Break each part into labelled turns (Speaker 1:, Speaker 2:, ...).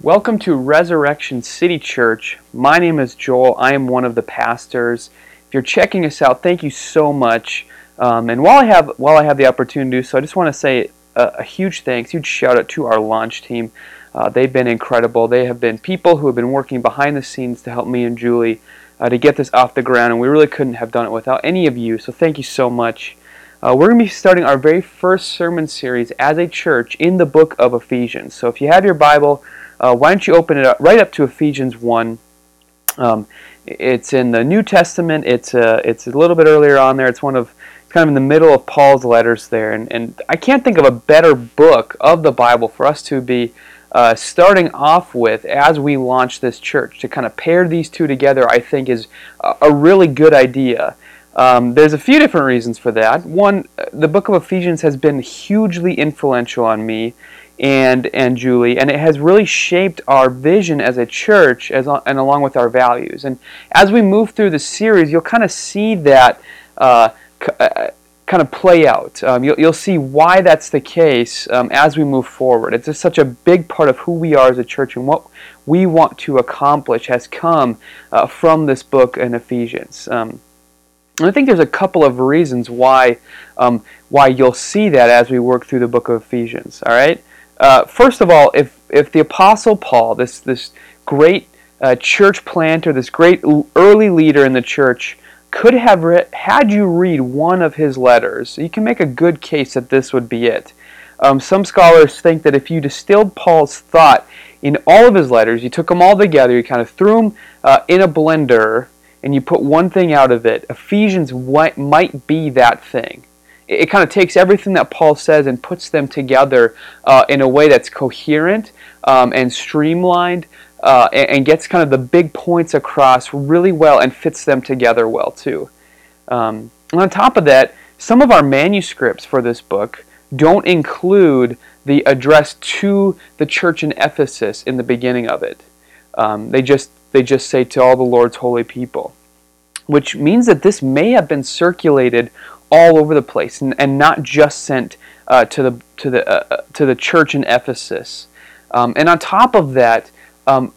Speaker 1: Welcome to Resurrection City Church. My name is Joel. I am one of the pastors. If you're checking us out, thank you so much. Um, and while I have while I have the opportunity so, I just want to say a, a huge thanks, huge shout out to our launch team. Uh, they've been incredible. They have been people who have been working behind the scenes to help me and Julie uh, to get this off the ground, and we really couldn't have done it without any of you. So thank you so much. Uh, we're going to be starting our very first sermon series as a church in the book of Ephesians. So if you have your Bible, uh, why don't you open it up right up to Ephesians 1. Um, it's in the New Testament. It's a, uh, it's a little bit earlier on there. It's one of kind of in the middle of Paul's letters there, and, and I can't think of a better book of the Bible for us to be uh, starting off with as we launch this church. To kind of pair these two together, I think is a, a really good idea. Um, there's a few different reasons for that. One, the book of Ephesians has been hugely influential on me and and Julie, and it has really shaped our vision as a church, as and along with our values. And as we move through the series, you'll kind of see that uh, uh, kind of play out. Um, you'll, you'll see why that's the case um, as we move forward. It's just such a big part of who we are as a church and what we want to accomplish has come uh, from this book in Ephesians. Um, and I think there's a couple of reasons why um, why you'll see that as we work through the book of Ephesians. All right. Uh, first of all, if if the apostle Paul, this this great uh, church planter, this great early leader in the church, could have re- had you read one of his letters, you can make a good case that this would be it. Um, some scholars think that if you distilled Paul's thought in all of his letters, you took them all together, you kind of threw them uh, in a blender, and you put one thing out of it, Ephesians might be that thing. It, kind of takes everything that Paul says and puts them together uh, in a way that's coherent um, and streamlined. Uh, and, and, gets kind of the big points across really well and fits them together well too. Um, and on top of that, some of our manuscripts for this book don't include the address to the church in Ephesus in the beginning of it. Um, they just they just say to all the Lord's holy people, which means that this may have been circulated all over the place and, and not just sent uh, to the to the uh, uh, to the church in Ephesus. Um, and on top of that, um,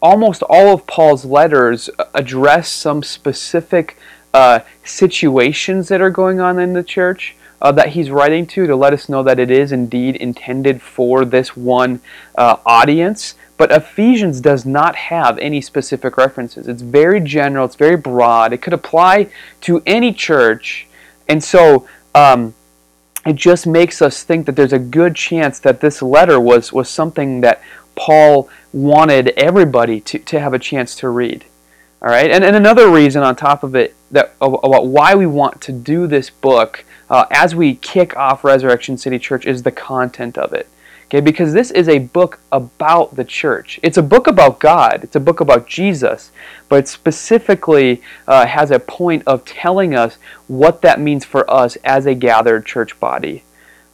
Speaker 1: almost all of Paul's letters address some specific uh, situations that are going on in the church. Uh, that he's writing to to let us know that it is indeed intended for this one uh, audience. But Ephesians does not have any specific references. It's very general, it's very broad. It could apply to any church. And so um, it just makes us think that there's a good chance that this letter was, was something that Paul wanted everybody to, to have a chance to read. All right, and, and another reason on top of it that about why we want to do this book uh, as we kick off Resurrection City Church is the content of it. Okay, because this is a book about the church. It's a book about God. It's a book about Jesus, but it specifically uh, has a point of telling us what that means for us as a gathered church body.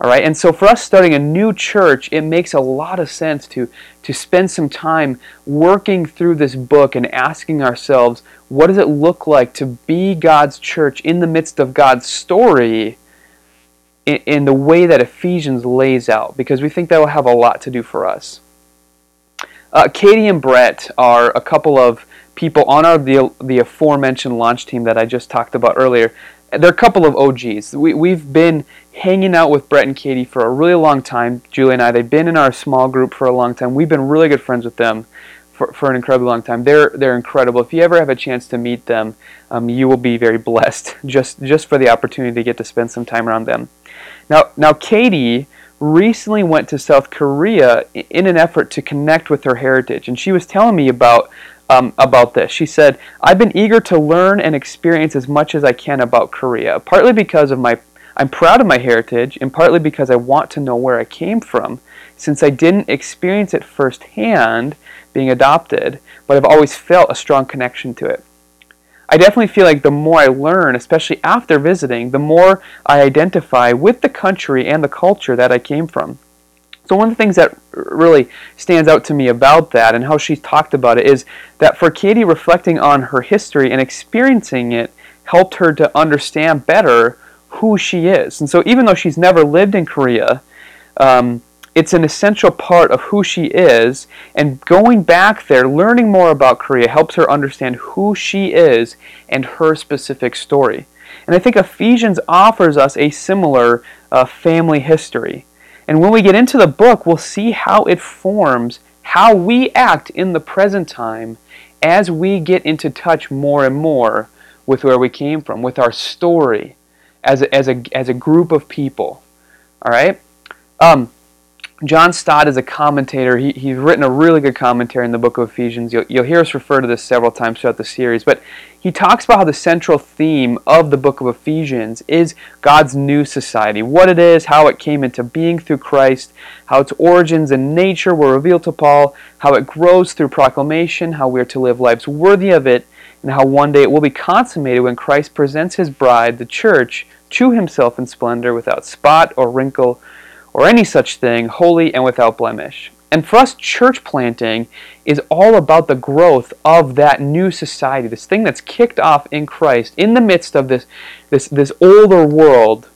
Speaker 1: All right, and so for us starting a new church, it makes a lot of sense to to spend some time working through this book and asking ourselves, what does it look like to be God's church in the midst of God's story? In, in the way that Ephesians lays out, because we think that will have a lot to do for us. Uh, Katie and Brett are a couple of people on our the, the aforementioned launch team that I just talked about earlier. They're a couple of OGs. We, we've been hanging out with Brett and Katie for a really long time. Julie and I, they've been in our small group for a long time. We've been really good friends with them for, for an incredibly long time. They're they're incredible. If you ever have a chance to meet them, um, you will be very blessed just just for the opportunity to get to spend some time around them. Now, now Katie recently went to South Korea in an effort to connect with her heritage, and she was telling me about um, about this. She said, "I've been eager to learn and experience as much as I can about Korea, partly because of my I'm proud of my heritage, and partly because I want to know where I came from, since I didn't experience it firsthand, being adopted, but I've always felt a strong connection to it." I definitely feel like the more I learn, especially after visiting, the more I identify with the country and the culture that I came from. So, one of the things that really stands out to me about that and how she's talked about it is that for Katie, reflecting on her history and experiencing it helped her to understand better who she is. And so, even though she's never lived in Korea, um, it's an essential part of who she is, and going back there, learning more about Korea helps her understand who she is and her specific story. And I think Ephesians offers us a similar uh, family history. And when we get into the book, we'll see how it forms how we act in the present time as we get into touch more and more with where we came from, with our story as a, as a, as a group of people. All right? Um, John Stott is a commentator. He, he's written a really good commentary in the book of Ephesians. You'll, you'll hear us refer to this several times throughout the series. But he talks about how the central theme of the book of Ephesians is God's new society. What it is, how it came into being through Christ, how its origins and nature were revealed to Paul, how it grows through proclamation, how we are to live lives worthy of it, and how one day it will be consummated when Christ presents his bride, the church, to himself in splendor without spot or wrinkle or any such thing, holy and without blemish. And for us, church planting is all about the growth of that new society, this thing that's kicked off in Christ, in the midst of this, this, this older world,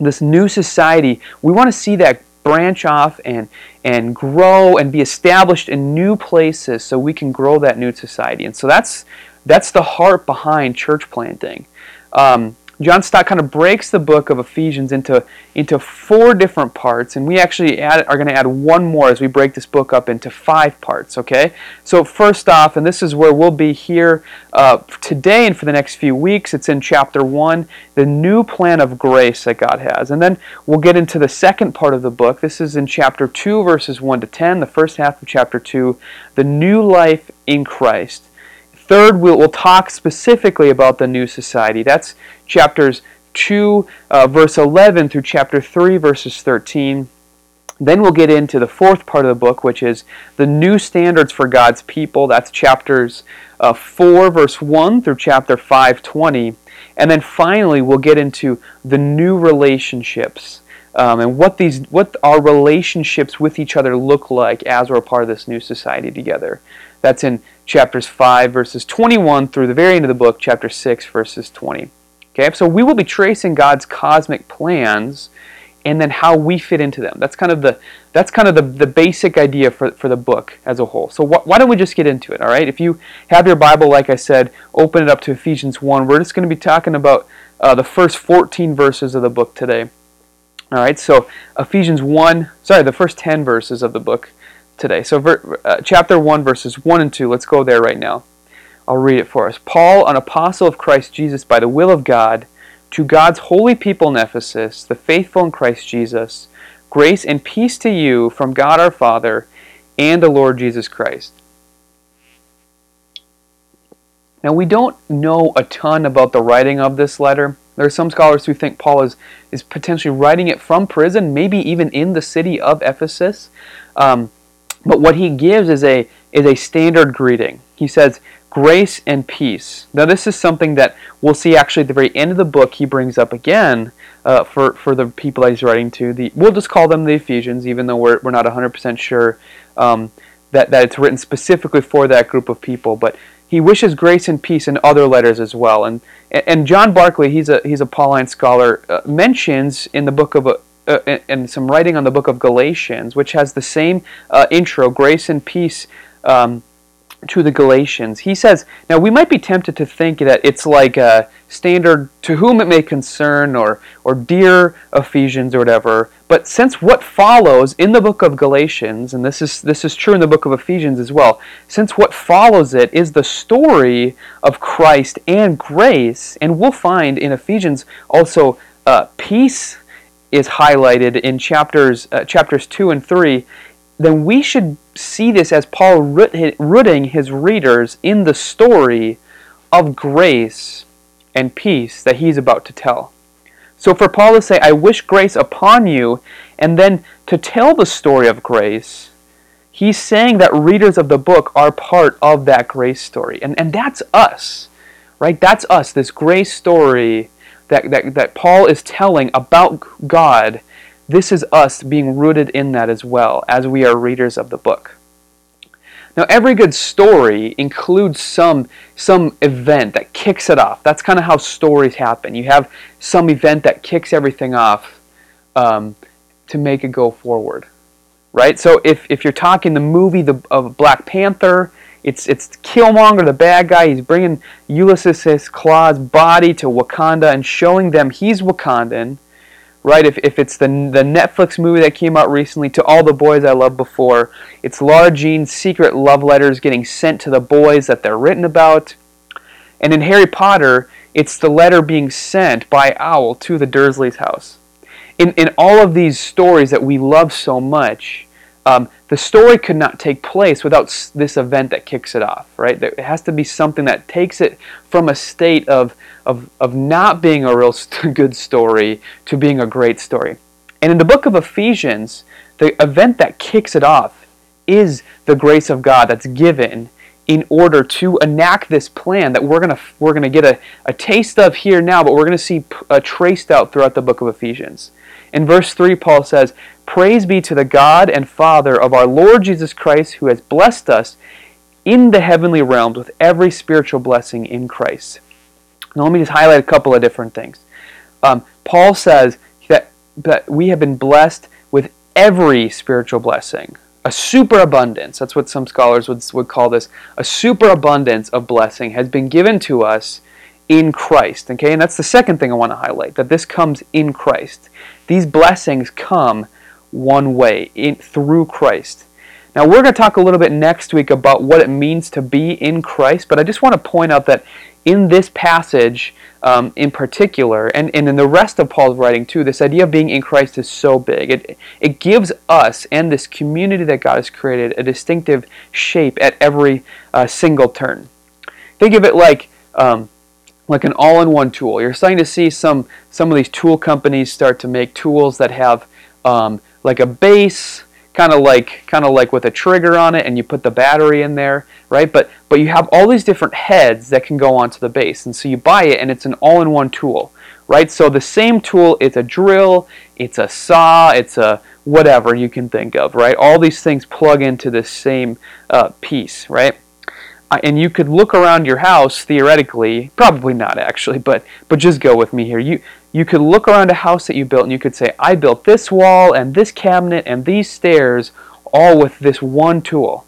Speaker 1: this new society. We want to see that branch off and, and grow and be established in new places so we can grow that new society. And so that's, that's the heart behind church planting. Um, John Stott kind of breaks the book of Ephesians into, into four different parts, and we actually add, are going to add one more as we break this book up into five parts, okay? So, first off, and this is where we'll be here uh, today and for the next few weeks, it's in chapter 1, the new plan of grace that God has. And then we'll get into the second part of the book. This is in chapter 2, verses 1 to 10, the first half of chapter 2, the new life in Christ. Third, we'll, we'll talk specifically about the new society. That's chapters 2, uh, verse 11 through chapter 3, verses 13. Then we'll get into the fourth part of the book, which is the new standards for God's people. That's chapters uh, 4, verse 1 through chapter 5, 20. And then finally, we'll get into the new relationships um, and what these what our relationships with each other look like as we're a part of this new society together. That's in chapters 5, verses 21 through the very end of the book, chapter 6, verses 20. Okay, so we will be tracing God's cosmic plans and then how we fit into them. That's kind of the that's kind of the, the basic idea for, for the book as a whole. So wh- why don't we just get into it, all right? If you have your Bible, like I said, open it up to Ephesians 1. We're just going to be talking about uh, the first 14 verses of the book today. All right, so Ephesians 1, sorry, the first 10 verses of the book today. So, ver, uh, chapter 1, verses 1 and 2. Let's go there right now. I'll read it for us. Paul, an apostle of Christ Jesus by the will of God, to God's holy people in Ephesus, the faithful in Christ Jesus, grace and peace to you from God our Father and the Lord Jesus Christ. Now, we don't know a ton about the writing of this letter. There are some scholars who think Paul is, is potentially writing it from prison, maybe even in the city of Ephesus. Um, but what he gives is a, is a standard greeting. He says, grace and peace. Now, this is something that we'll see actually at the very end of the book he brings up again uh, for, for the people that he's writing to. The, we'll just call them the Ephesians, even though we're, we're not 100% sure um, that, that it's written specifically for that group of people. But he wishes grace and peace in other letters as well. And, and John Barclay, he's a, he's a Pauline scholar, uh, mentions in the book of uh, uh, and some writing on the book of Galatians, which has the same uh, intro, grace and peace um, to the Galatians. He says, now we might be tempted to think that it's like a standard to whom it may concern or, or dear Ephesians or whatever. But since what follows in the book of Galatians, and this is, this is true in the book of Ephesians as well, since what follows it is the story of Christ and grace, and we'll find in Ephesians also uh, peace is highlighted in chapters uh, chapters 2 and 3, then we should see this as Paul rooting his readers in the story of grace and peace that he's about to tell. So for Paul to say, I wish grace upon you, and then to tell the story of grace, he's saying that readers of the book are part of that grace story. And, and that's us, right? That's us, this grace story that, that, that Paul is telling about God, this is us being rooted in that as well as we are readers of the book. Now, every good story includes some, some event that kicks it off. That's kind of how stories happen. You have some event that kicks everything off um, to make it go forward. right? So if, if you're talking the movie the, of Black Panther, it's it's Killmonger, the bad guy. He's bringing Ulysses Klaue's body to Wakanda and showing them he's Wakandan, right? If, if it's the the Netflix movie that came out recently, To All the Boys I Loved Before, it's Lara Jean's secret love letters getting sent to the boys that they're written about. And in Harry Potter, it's the letter being sent by Owl to the Dursleys' house. In, in all of these stories that we love so much, um, the story could not take place without this event that kicks it off, right? It has to be something that takes it from a state of, of, of not being a real good story to being a great story. And in the book of Ephesians, the event that kicks it off is the grace of God that's given in order to enact this plan that we're going to we're going to get a, a taste of here now, but we're going to see uh, traced out throughout the book of Ephesians. In verse 3, Paul says, Praise be to the God and Father of our Lord Jesus Christ, who has blessed us in the heavenly realms with every spiritual blessing in Christ. Now, let me just highlight a couple of different things. Um, Paul says that, that we have been blessed with every spiritual blessing, a superabundance. That's what some scholars would, would call this. A superabundance of blessing has been given to us in Christ. Okay, and that's the second thing I want to highlight that this comes in Christ. These blessings come one way, in, through Christ. Now, we're going to talk a little bit next week about what it means to be in Christ, but I just want to point out that in this passage um, in particular, and, and in the rest of Paul's writing too, this idea of being in Christ is so big. It, it gives us and this community that God has created a distinctive shape at every uh, single turn. Think of it like um, like an all-in-one tool. You're starting to see some some of these tool companies start to make tools that have um, like a base, kind of like kind of like with a trigger on it, and you put the battery in there, right? But but you have all these different heads that can go onto the base, and so you buy it, and it's an all-in-one tool, right? So the same tool, it's a drill, it's a saw, it's a whatever you can think of, right? All these things plug into this same uh, piece, right? And you could look around your house theoretically, probably not actually, but but just go with me here. You you could look around a house that you built and you could say, I built this wall and this cabinet and these stairs all with this one tool,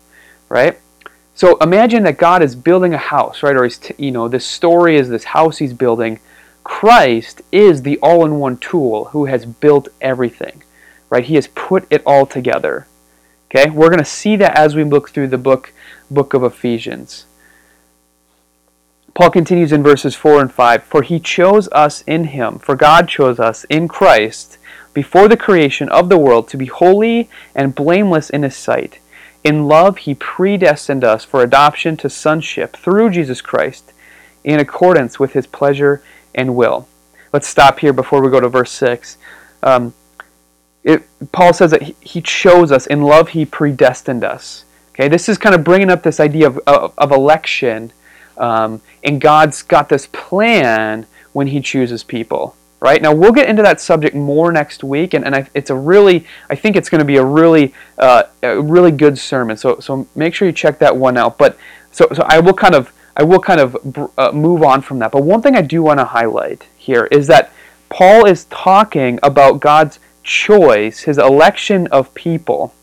Speaker 1: right? So imagine that God is building a house, right? Or he's t- you know, this story is this house he's building. Christ is the all-in-one tool who has built everything, right? He has put it all together. Okay? We're going to see that as we look through the book book of Ephesians. Paul continues in verses 4 and 5 For he chose us in him, for God chose us in Christ before the creation of the world to be holy and blameless in his sight. In love, he predestined us for adoption to sonship through Jesus Christ in accordance with his pleasure and will. Let's stop here before we go to verse 6. Um, it, Paul says that he, he chose us. In love, he predestined us. Okay, this is kind of bringing up this idea of, of, of election, um, and God's got this plan when He chooses people. Right now, we'll get into that subject more next week, and, and I, it's a really, I think it's going to be a really, uh, a really good sermon. So, so make sure you check that one out. But so, so I will kind of, I will kind of uh, move on from that. But one thing I do want to highlight here is that Paul is talking about God's choice, His election of people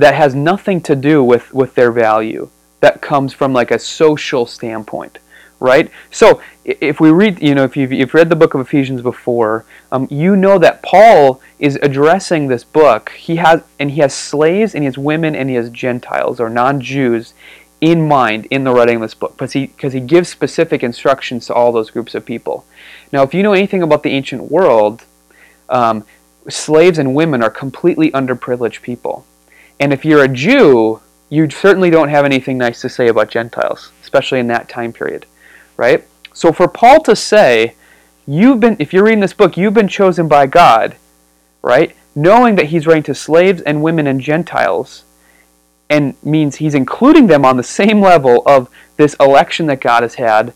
Speaker 1: that has nothing to do with, with their value. That comes from like a social standpoint, right? So if we read, you know, if you've, you've read the book of Ephesians before, um, you know that Paul is addressing this book. He has, and he has slaves, and he has women, and he has Gentiles or non-Jews in mind in the writing of this book, because he because he gives specific instructions to all those groups of people. Now, if you know anything about the ancient world, um, slaves and women are completely underprivileged people. And if you're a Jew, you certainly don't have anything nice to say about Gentiles, especially in that time period, right? So for Paul to say, you've been if you're reading this book, you've been chosen by God, right? Knowing that he's writing to slaves and women and Gentiles, and means he's including them on the same level of this election that God has had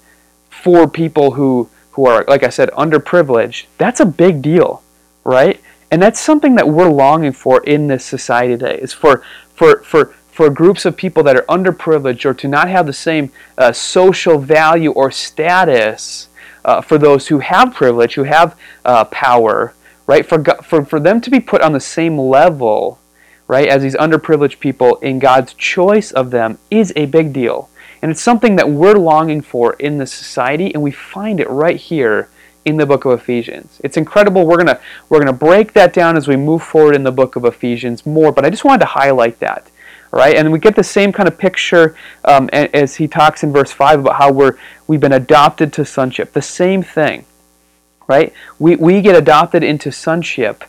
Speaker 1: for people who who are, like I said, underprivileged. That's a big deal, right? And that's something that we're longing for in this society today. Is for for for for groups of people that are underprivileged or to not have the same uh, social value or status uh, for those who have privilege, who have uh, power, right? For, for, for them to be put on the same level right, as these underprivileged people in God's choice of them is a big deal. And it's something that we're longing for in this society, and we find it right here in the book of Ephesians. It's incredible. We're gonna we're gonna break that down as we move forward in the book of Ephesians more, but I just wanted to highlight that. Right, and we get the same kind of picture um, as he talks in verse five about how we're we've been adopted to sonship. The same thing, right? We we get adopted into sonship,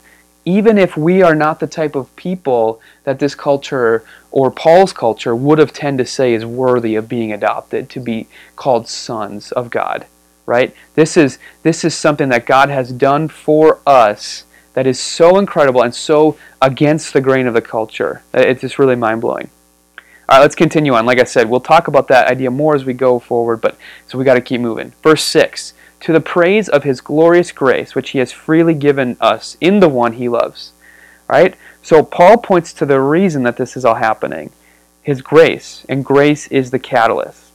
Speaker 1: even if we are not the type of people that this culture or Paul's culture would have tend to say is worthy of being adopted to be called sons of God right? This is this is something that God has done for us that is so incredible and so against the grain of the culture. Uh, it's just really mind blowing. All right, let's continue on. Like I said, we'll talk about that idea more as we go forward, but so we got to keep moving. Verse 6 To the praise of his glorious grace, which he has freely given us in the one he loves. Right? So Paul points to the reason that this is all happening his grace, and grace is the catalyst.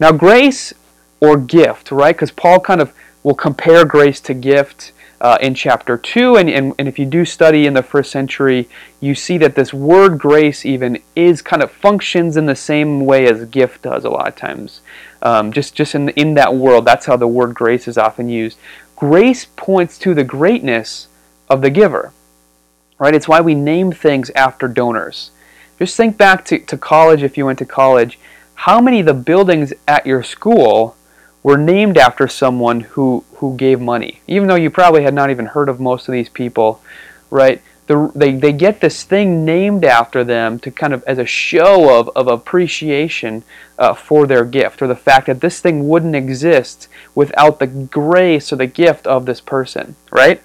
Speaker 1: Now, grace or gift, right? Because Paul kind of will compare grace to gift uh, in chapter 2. And, and, and if you do study in the first century, you see that this word grace even is kind of functions in the same way as gift does a lot of times. Um, just just in, in that world, that's how the word grace is often used. Grace points to the greatness of the giver, right? It's why we name things after donors. Just think back to, to college if you went to college. How many of the buildings at your school were named after someone who, who gave money. Even though you probably had not even heard of most of these people, right? The, they, they get this thing named after them to kind of as a show of, of appreciation uh, for their gift or the fact that this thing wouldn't exist without the grace or the gift of this person, right?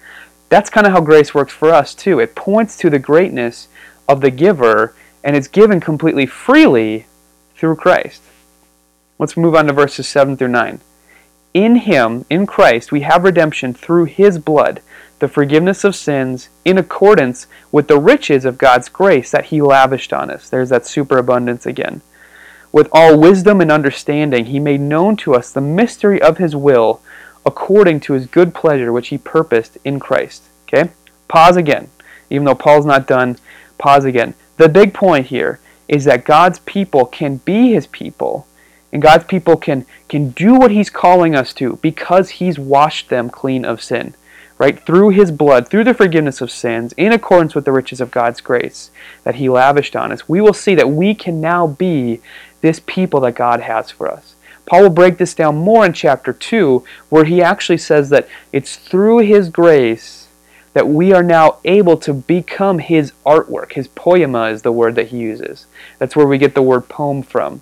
Speaker 1: That's kind of how grace works for us too. It points to the greatness of the giver and it's given completely freely through Christ. Let's move on to verses 7 through 9. In him, in Christ, we have redemption through his blood, the forgiveness of sins, in accordance with the riches of God's grace that he lavished on us. There's that superabundance again. With all wisdom and understanding, he made known to us the mystery of his will, according to his good pleasure, which he purposed in Christ. Okay? Pause again. Even though Paul's not done, pause again. The big point here is that God's people can be his people and God's people can, can do what He's calling us to because He's washed them clean of sin. Right? Through His blood, through the forgiveness of sins, in accordance with the riches of God's grace that He lavished on us, we will see that we can now be this people that God has for us. Paul will break this down more in chapter 2, where he actually says that it's through His grace that we are now able to become His artwork. His poema is the word that he uses. That's where we get the word poem from.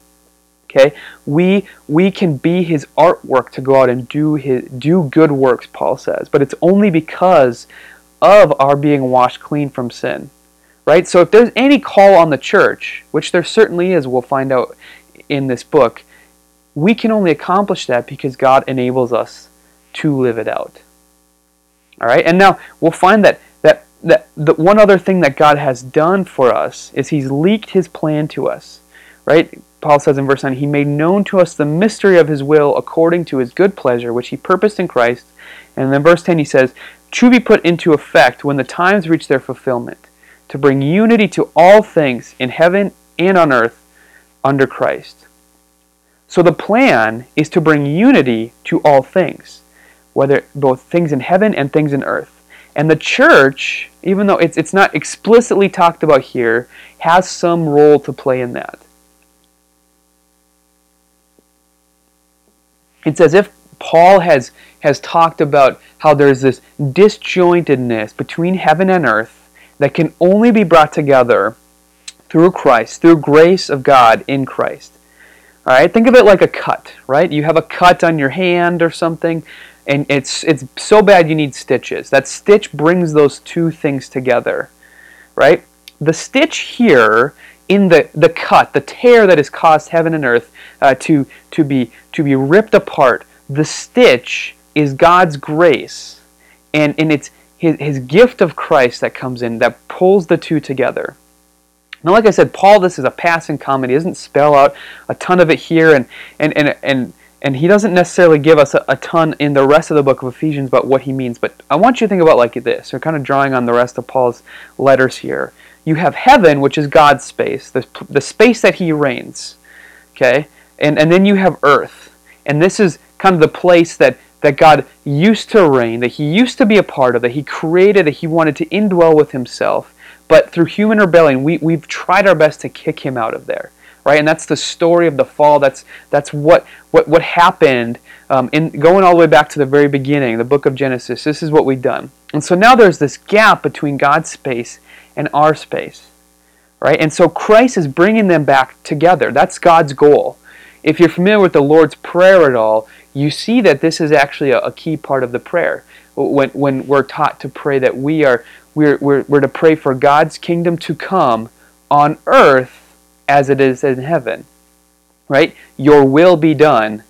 Speaker 1: Okay? We we can be his artwork to go out and do his do good works, Paul says. But it's only because of our being washed clean from sin. Right? So if there's any call on the church, which there certainly is, we'll find out in this book, we can only accomplish that because God enables us to live it out. All right? And now we'll find that that that the one other thing that God has done for us is he's leaked his plan to us. Right? Paul says in verse 9, He made known to us the mystery of His will according to His good pleasure, which He purposed in Christ. And then verse 10, he says, To be put into effect when the times reach their fulfillment, to bring unity to all things in heaven and on earth under Christ. So the plan is to bring unity to all things, whether both things in heaven and things in earth. And the church, even though it's, it's not explicitly talked about here, has some role to play in that. It's as if Paul has, has talked about how there's this disjointedness between heaven and earth that can only be brought together through Christ, through grace of God in Christ. All right, think of it like a cut, right? You have a cut on your hand or something, and it's it's so bad you need stitches. That stitch brings those two things together, right? The stitch here in the, the cut, the tear that has caused heaven and earth uh, to, to, be, to be ripped apart. The stitch is God's grace, and, and it's his, his gift of Christ that comes in that pulls the two together. Now, like I said, Paul, this is a passing comment. He doesn't spell out a ton of it here, and, and, and, and, and he doesn't necessarily give us a, a ton in the rest of the book of Ephesians about what he means. But I want you to think about like this. We're kind of drawing on the rest of Paul's letters here you have heaven, which is God's space, the, the space that He reigns. Okay? And, and then you have earth. And this is kind of the place that, that God used to reign, that He used to be a part of, that He created, that He wanted to indwell with Himself. But through human rebellion, we, we've tried our best to kick Him out of there. Right? And that's the story of the fall. That's, that's what, what, what happened um, in, going all the way back to the very beginning, the book of Genesis. This is what we've done. And so now there's this gap between God's space and our space. Right? And so Christ is bringing them back together. That's God's goal. If you're familiar with the Lord's Prayer at all, you see that this is actually a, a key part of the prayer. When, when we're taught to pray that we are we're, we're, we're to pray for God's kingdom to come on earth as it is in heaven. Right? Your will be done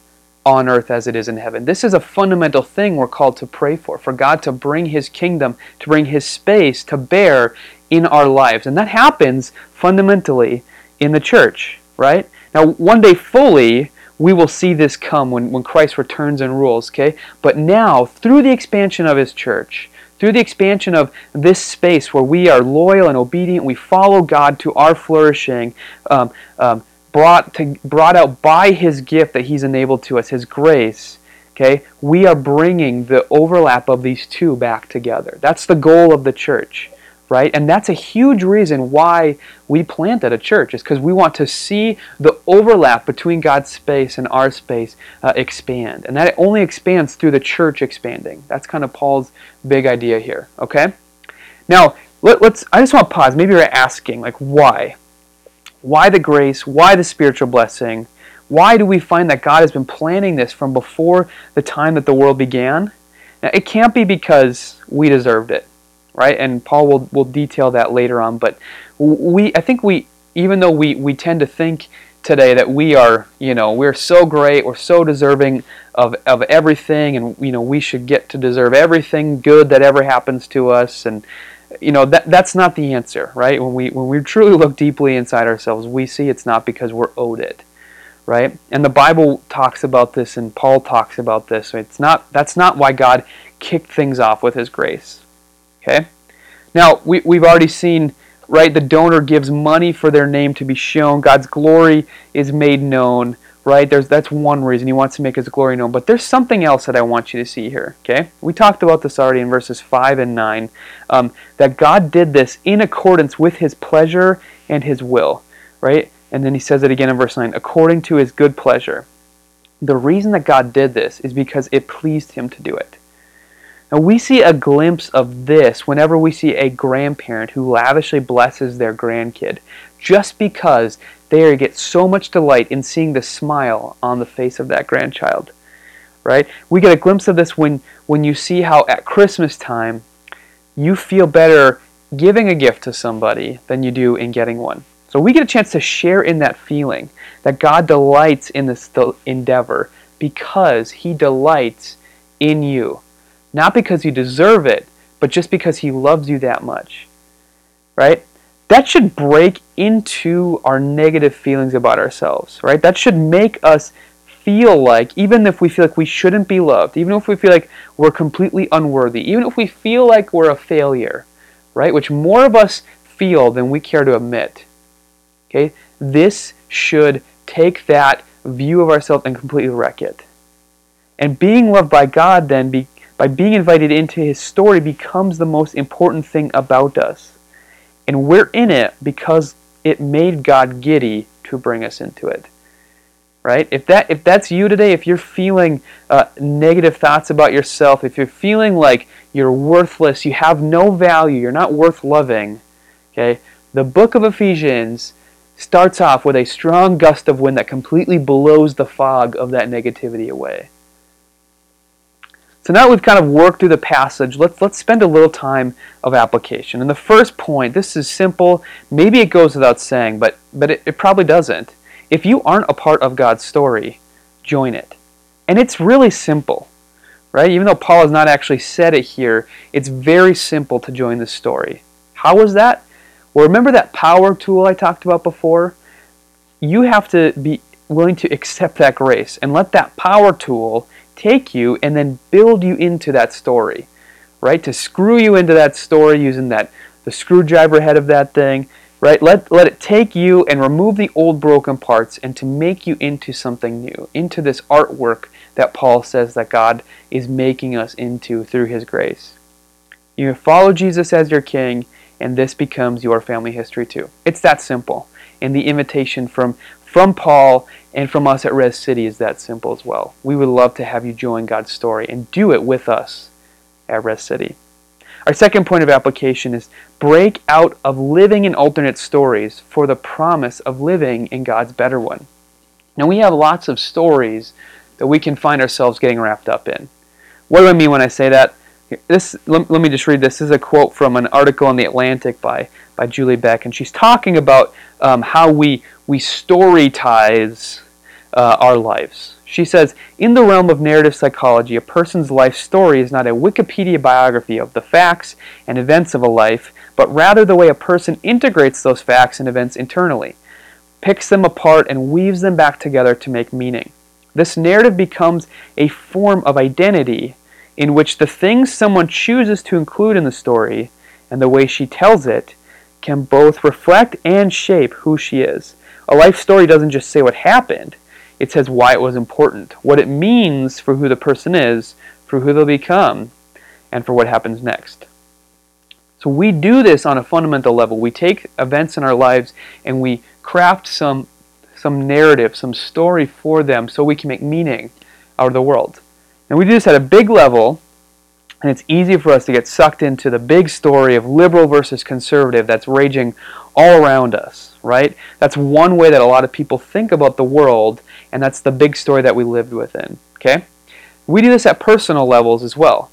Speaker 1: on earth as it is in heaven. This is a fundamental thing we're called to pray for, for God to bring His kingdom, to bring His space to bear in our lives. And that happens fundamentally in the church, right? Now, one day fully, we will see this come when, when Christ returns and rules, okay? But now, through the expansion of His church, through the expansion of this space where we are loyal and obedient, we follow God to our flourishing, um, um, brought, to, brought out by His gift that He's enabled to us, His grace, okay, we are bringing the overlap of these two back together. That's the goal of the church right? And that's a huge reason why we planted a church, is because we want to see the overlap between God's space and our space uh, expand. And that only expands through the church expanding. That's kind of Paul's big idea here, okay? Now, let, us I just want to pause. Maybe you're asking, like, why? Why the grace? Why the spiritual blessing? Why do we find that God has been planning this from before the time that the world began? Now, it can't be because we deserved it right? And Paul will, will detail that later on. But we, I think we, even though we, we tend to think today that we are, you know, we're so great, we're so deserving of, of everything, and, you know, we should get to deserve everything good that ever happens to us. And, you know, that, that's not the answer, right? When we, when we truly look deeply inside ourselves, we see it's not because we're owed it. Right? And the Bible talks about this and Paul talks about this. It's not that's not why God kicked things off with his grace. Okay? Now, we, we've already seen, right, the donor gives money for their name to be shown. God's glory is made known, right? There's, that's one reason he wants to make his glory known. But there's something else that I want you to see here, okay? We talked about this already in verses 5 and 9, um, that God did this in accordance with his pleasure and his will, right? And then he says it again in verse 9, according to his good pleasure. The reason that God did this is because it pleased him to do it. Now, we see a glimpse of this whenever we see a grandparent who lavishly blesses their grandkid, just because they get so much delight in seeing the smile on the face of that grandchild. Right? We get a glimpse of this when, when you see how at Christmas time you feel better giving a gift to somebody than you do in getting one. So we get a chance to share in that feeling that God delights in this endeavor because He delights in you. Not because you deserve it, but just because He loves you that much. Right? That should break into our negative feelings about ourselves, right? That should make us feel like, even if we feel like we shouldn't be loved, even if we feel like we're completely unworthy, even if we feel like we're a failure, right? Which more of us feel than we care to admit. Okay? This should take that view of ourselves and completely wreck it. And being loved by God then by being invited into his story becomes the most important thing about us. And we're in it because it made God giddy to bring us into it. Right? If that if that's you today, if you're feeling uh, negative thoughts about yourself, if you're feeling like you're worthless, you have no value, you're not worth loving, okay? The book of Ephesians starts off with a strong gust of wind that completely blows the fog of that negativity away. So now we've kind of worked through the passage, let's, let's spend a little time of application. And the first point, this is simple. Maybe it goes without saying, but, but it, it probably doesn't. If you aren't a part of God's story, join it. And it's really simple, right? Even though Paul has not actually said it here, it's very simple to join the story. How was that? Well, remember that power tool I talked about before? You have to be willing to accept that grace and let that power tool take you and then build you into that story, right? To screw you into that story using that the screwdriver head of that thing, right? Let, let it take you and remove the old broken parts and to make you into something new, into this artwork that Paul says that God is making us into through his grace. You follow Jesus as your king, and this becomes your family history too. It's that simple. And the invitation from, from Paul and from us at Res City is that simple as well. We would love to have you join God's story and do it with us at Res City. Our second point of application is break out of living in alternate stories for the promise of living in God's better one. Now, we have lots of stories that we can find ourselves getting wrapped up in. What do I mean when I say that? This, let, let me just read this. This is a quote from an article in The Atlantic by, by Julie Beck, and she's talking about um, how we, we storytize uh, our lives. She says, in the realm of narrative psychology, a person's life story is not a Wikipedia biography of the facts and events of a life, but rather the way a person integrates those facts and events internally, picks them apart, and weaves them back together to make meaning. This narrative becomes a form of identity in which the things someone chooses to include in the story and the way she tells it can both reflect and shape who she is. A life story doesn't just say what happened, it says why it was important, what it means for who the person is, for who they'll become, and for what happens next. So we do this on a fundamental level. We take events in our lives and we craft some some narrative, some story for them so we can make meaning out of the world. And we do this at a big level, and it's easy for us to get sucked into the big story of liberal versus conservative that's raging all around us, right? That's one way that a lot of people think about the world and that's the big story that we lived within. Okay, we do this at personal levels as well.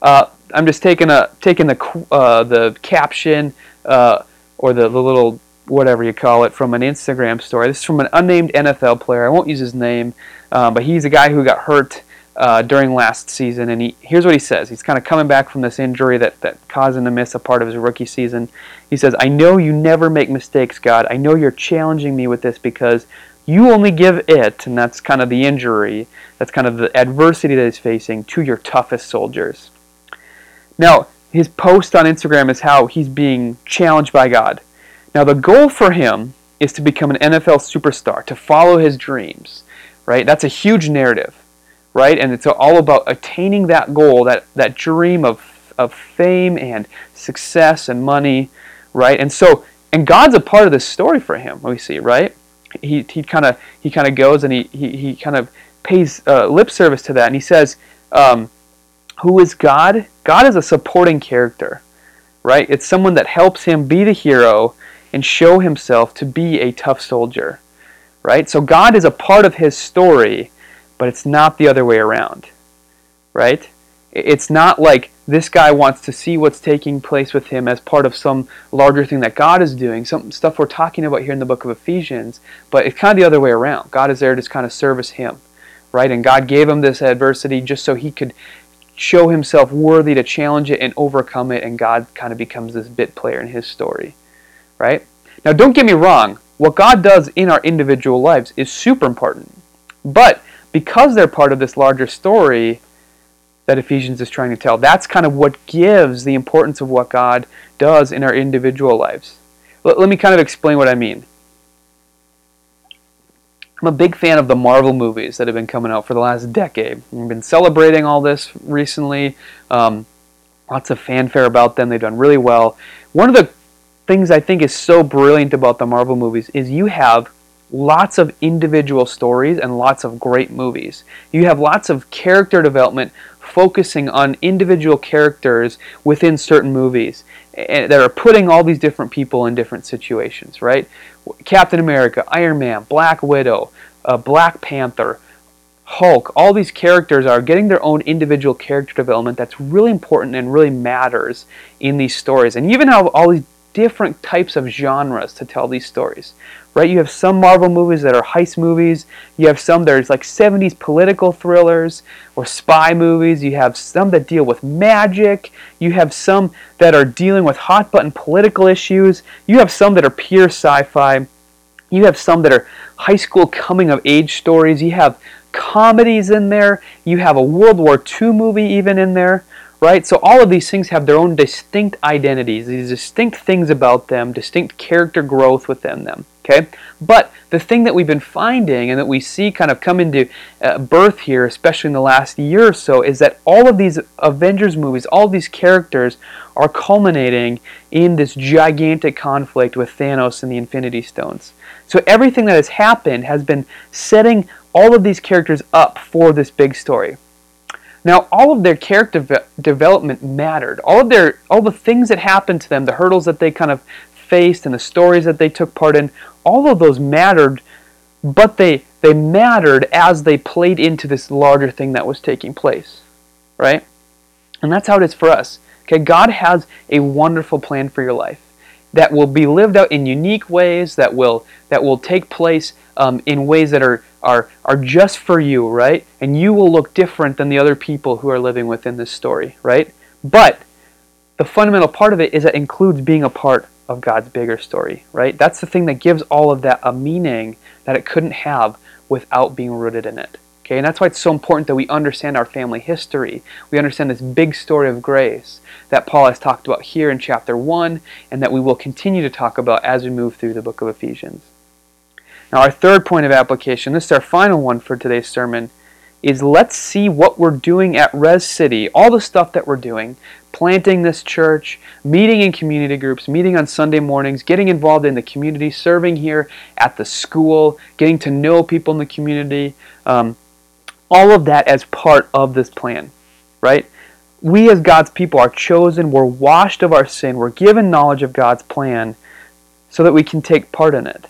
Speaker 1: Uh, I'm just taking a taking the uh, the caption uh, or the, the little whatever you call it from an Instagram story. This is from an unnamed NFL player. I won't use his name, uh, but he's a guy who got hurt uh, during last season. And he, here's what he says. He's kind of coming back from this injury that, that caused him to miss a part of his rookie season. He says, I know you never make mistakes, God. I know you're challenging me with this because you only give it, and that's kind of the injury, that's kind of the adversity that he's facing, to your toughest soldiers. Now, his post on Instagram is how he's being challenged by God. Now, the goal for him is to become an NFL superstar, to follow his dreams, right? That's a huge narrative, right? And it's all about attaining that goal, that, that dream of, of fame and success and money, right? And so, and God's a part of this story for him, we see, right? he he kind of he kind of goes and he he, he kind of pays uh, lip service to that, and he says, um, "Who is God? God is a supporting character, right? It's someone that helps him be the hero and show himself to be a tough soldier, right? So God is a part of his story, but it's not the other way around, right? It's not like this guy wants to see what's taking place with him as part of some larger thing that God is doing, some stuff we're talking about here in the book of Ephesians, but it's kind of the other way around. God is there to kind of service him, right? And God gave him this adversity just so he could show himself worthy to challenge it and overcome it, and God kind of becomes this bit player in his story, right? Now, don't get me wrong, what God does in our individual lives is super important, but because they're part of this larger story, that Ephesians is trying to tell. That's kind of what gives the importance of what God does in our individual lives. Let, let me kind of explain what I mean. I'm a big fan of the Marvel movies that have been coming out for the last decade. We've been celebrating all this recently. Um, lots of fanfare about them. They've done really well. One of the things I think is so brilliant about the Marvel movies is you have lots of individual stories and lots of great movies. You have lots of character development focusing on individual characters within certain movies that are putting all these different people in different situations, right? Captain America, Iron Man, Black Widow, uh, Black Panther, Hulk, all these characters are getting their own individual character development that's really important and really matters in these stories. And even have all these different types of genres to tell these stories right? You have some Marvel movies that are heist movies. You have some there's like 70s political thrillers or spy movies. You have some that deal with magic. You have some that are dealing with hot button political issues. You have some that are pure sci fi. You have some that are high school coming of age stories. You have comedies in there. You have a World War II movie even in there, right? So all of these things have their own distinct identities, these distinct things about them, distinct character growth within them. Okay, but the thing that we've been finding and that we see kind of come into uh, birth here, especially in the last year or so, is that all of these Avengers movies, all these characters, are culminating in this gigantic conflict with Thanos and the Infinity Stones. So everything that has happened has been setting all of these characters up for this big story. Now, all of their character development mattered. All of their, all the things that happened to them, the hurdles that they kind of faced, and the stories that they took part in, all of those mattered, but they they mattered as they played into this larger thing that was taking place, right? And that's how it is for us. Okay, God has a wonderful plan for your life that will be lived out in unique ways that will that will take place um, in ways that are are are just for you, right? And you will look different than the other people who are living within this story, right? But the fundamental part of it is it includes being a part of God's bigger story, right? That's the thing that gives all of that a meaning that it couldn't have without being rooted in it. Okay, and that's why it's so important that we understand our family history. We understand this big story of grace that Paul has talked about here in chapter 1 and that we will continue to talk about as we move through the book of Ephesians. Now, our third point of application, this is our final one for today's sermon, is let's see what we're doing at Res City, all the stuff that we're doing, planting this church, meeting in community groups, meeting on Sunday mornings, getting involved in the community, serving here at the school, getting to know people in the community, um, all of that as part of this plan, right? We as God's people are chosen, we're washed of our sin, we're given knowledge of God's plan so that we can take part in it.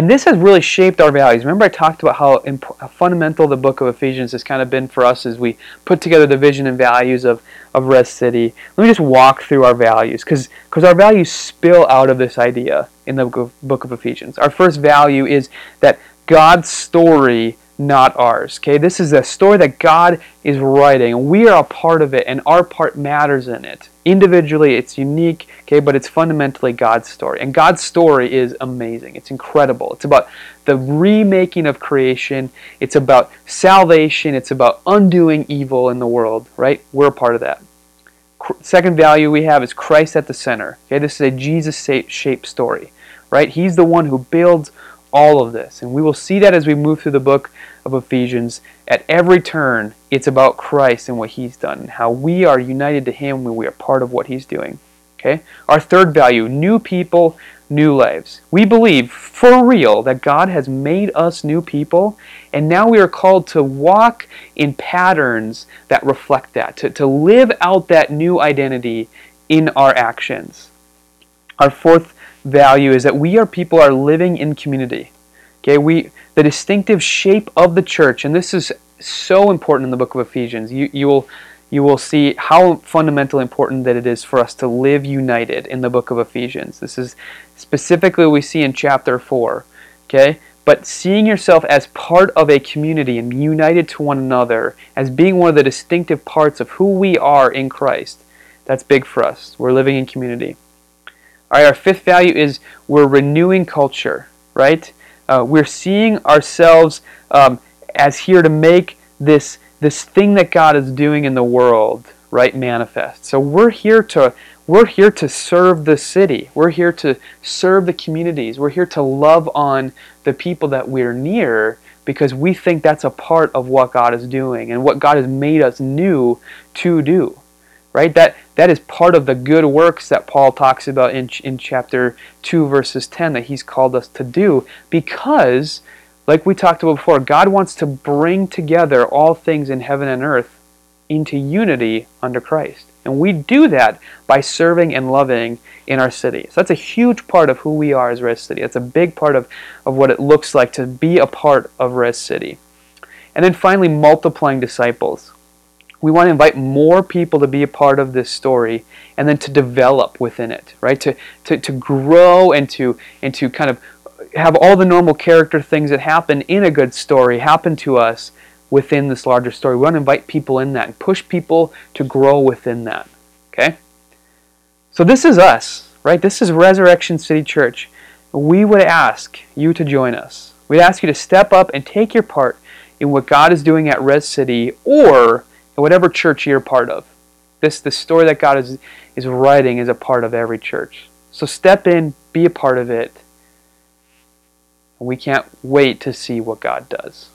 Speaker 1: And this has really shaped our values. Remember, I talked about how, imp- how, fundamental the book of Ephesians has kind of been for us as we put together the vision and values of, of Res City. Let me just walk through our values because our values spill out of this idea in the book of Ephesians. Our first value is that God's story not ours. Okay, this is a story that God is writing, we are a part of it, and our part matters in it. Individually, it's unique, okay, but it's fundamentally God's story. And God's story is amazing. It's incredible. It's about the remaking of creation, it's about salvation, it's about undoing evil in the world, right? We're a part of that. Second value we have is Christ at the center. Okay, this is a Jesus shaped story, right? He's the one who builds all of this. And we will see that as we move through the book of Ephesians. At every turn, it's about Christ and what He's done, and how we are united to Him when we are part of what He's doing. Okay? Our third value new people, new lives. We believe for real that God has made us new people, and now we are called to walk in patterns that reflect that, to, to live out that new identity in our actions. Our fourth value is that we are people are living in community. Okay, we the distinctive shape of the church, and this is so important in the book of Ephesians. You you will you will see how fundamentally important that it is for us to live united in the book of Ephesians. This is specifically we see in chapter 4. Okay? But seeing yourself as part of a community and united to one another, as being one of the distinctive parts of who we are in Christ, that's big for us. We're living in community. All right, our fifth value is we're renewing culture, right? Uh, we're seeing ourselves um, as here to make this this thing that God is doing in the world, right, manifest. So we're here to we're here to serve the city. We're here to serve the communities. We're here to love on the people that we're near because we think that's a part of what God is doing and what God has made us new to do right? That that is part of the good works that Paul talks about in in chapter 2 verses 10 that he's called us to do because like we talked about before, God wants to bring together all things in heaven and earth into unity under Christ. And we do that by serving and loving in our city. So that's a huge part of who we are as Res City. That's a big part of, of what it looks like to be a part of Res City. And then finally, multiplying disciples. We want to invite more people to be a part of this story and then to develop within it, right? To, to, to grow and to, and to kind of have all the normal character things that happen in a good story happen to us within this larger story. We want to invite people in that and push people to grow within that. Okay? So this is us, right? This is Resurrection City Church. We would ask you to join us. We'd ask you to step up and take your part in what God is doing at Res City or at whatever church you're part of. This the story that God is is writing is a part of every church. So step in, be a part of it. And we can't wait to see what God does.